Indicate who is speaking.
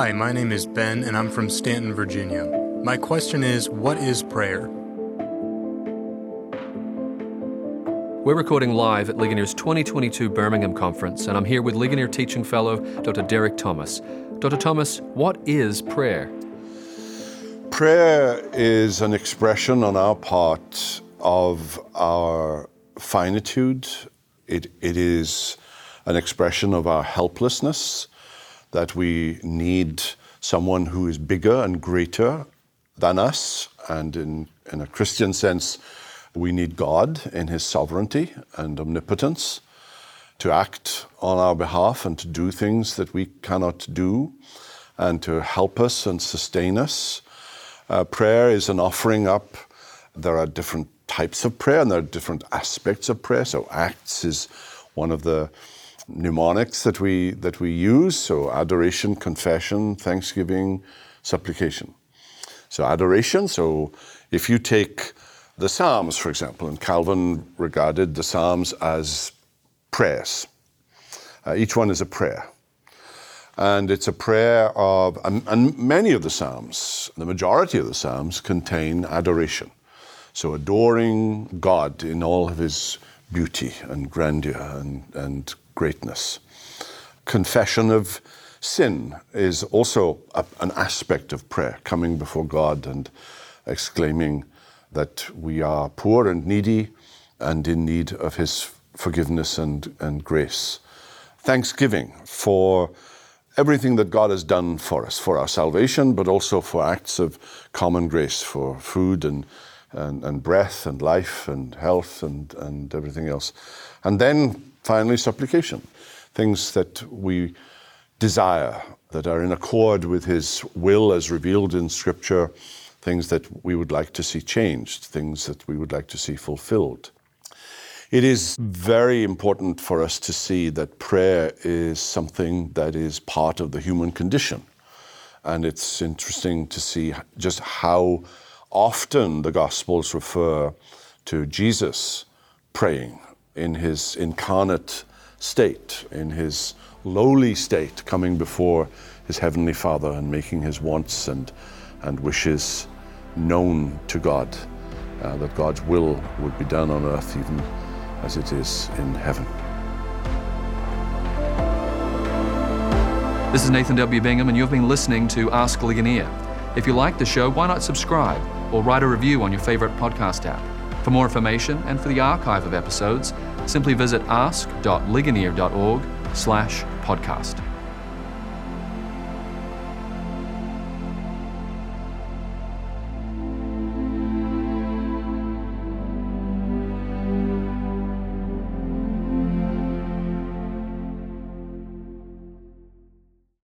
Speaker 1: Hi, my name is Ben, and I'm from Staunton, Virginia. My question is what is prayer?
Speaker 2: We're recording live at Ligonier's 2022 Birmingham conference, and I'm here with Ligonier Teaching Fellow Dr. Derek Thomas. Dr. Thomas, what is prayer?
Speaker 3: Prayer is an expression on our part of our finitude. It, it is an expression of our helplessness, that we need someone who is bigger and greater than us. And in, in a Christian sense, we need God in his sovereignty and omnipotence to act on our behalf and to do things that we cannot do and to help us and sustain us. Uh, prayer is an offering up. There are different types of prayer and there are different aspects of prayer. So, acts is one of the mnemonics that we, that we use. So, adoration, confession, thanksgiving, supplication. So, adoration. So, if you take the Psalms, for example, and Calvin regarded the Psalms as prayers, uh, each one is a prayer. And it's a prayer of, and, and many of the Psalms, the majority of the Psalms contain adoration. So, adoring God in all of his beauty and grandeur and, and greatness. Confession of sin is also a, an aspect of prayer, coming before God and exclaiming that we are poor and needy and in need of his forgiveness and, and grace. Thanksgiving for everything that God has done for us, for our salvation, but also for acts of common grace, for food and, and, and breath and life and health and, and everything else. And then finally, supplication, things that we desire, that are in accord with His will as revealed in Scripture, things that we would like to see changed, things that we would like to see fulfilled. It is very important for us to see that prayer is something that is part of the human condition. And it's interesting to see just how often the Gospels refer to Jesus praying in his incarnate state, in his lowly state, coming before his heavenly Father and making his wants and, and wishes known to God, uh, that God's will would be done on earth even as it is in heaven.
Speaker 2: This is Nathan W. Bingham, and you've been listening to Ask Ligonier. If you like the show, why not subscribe or write a review on your favorite podcast app? For more information and for the archive of episodes, simply visit ask.ligonier.org slash podcast.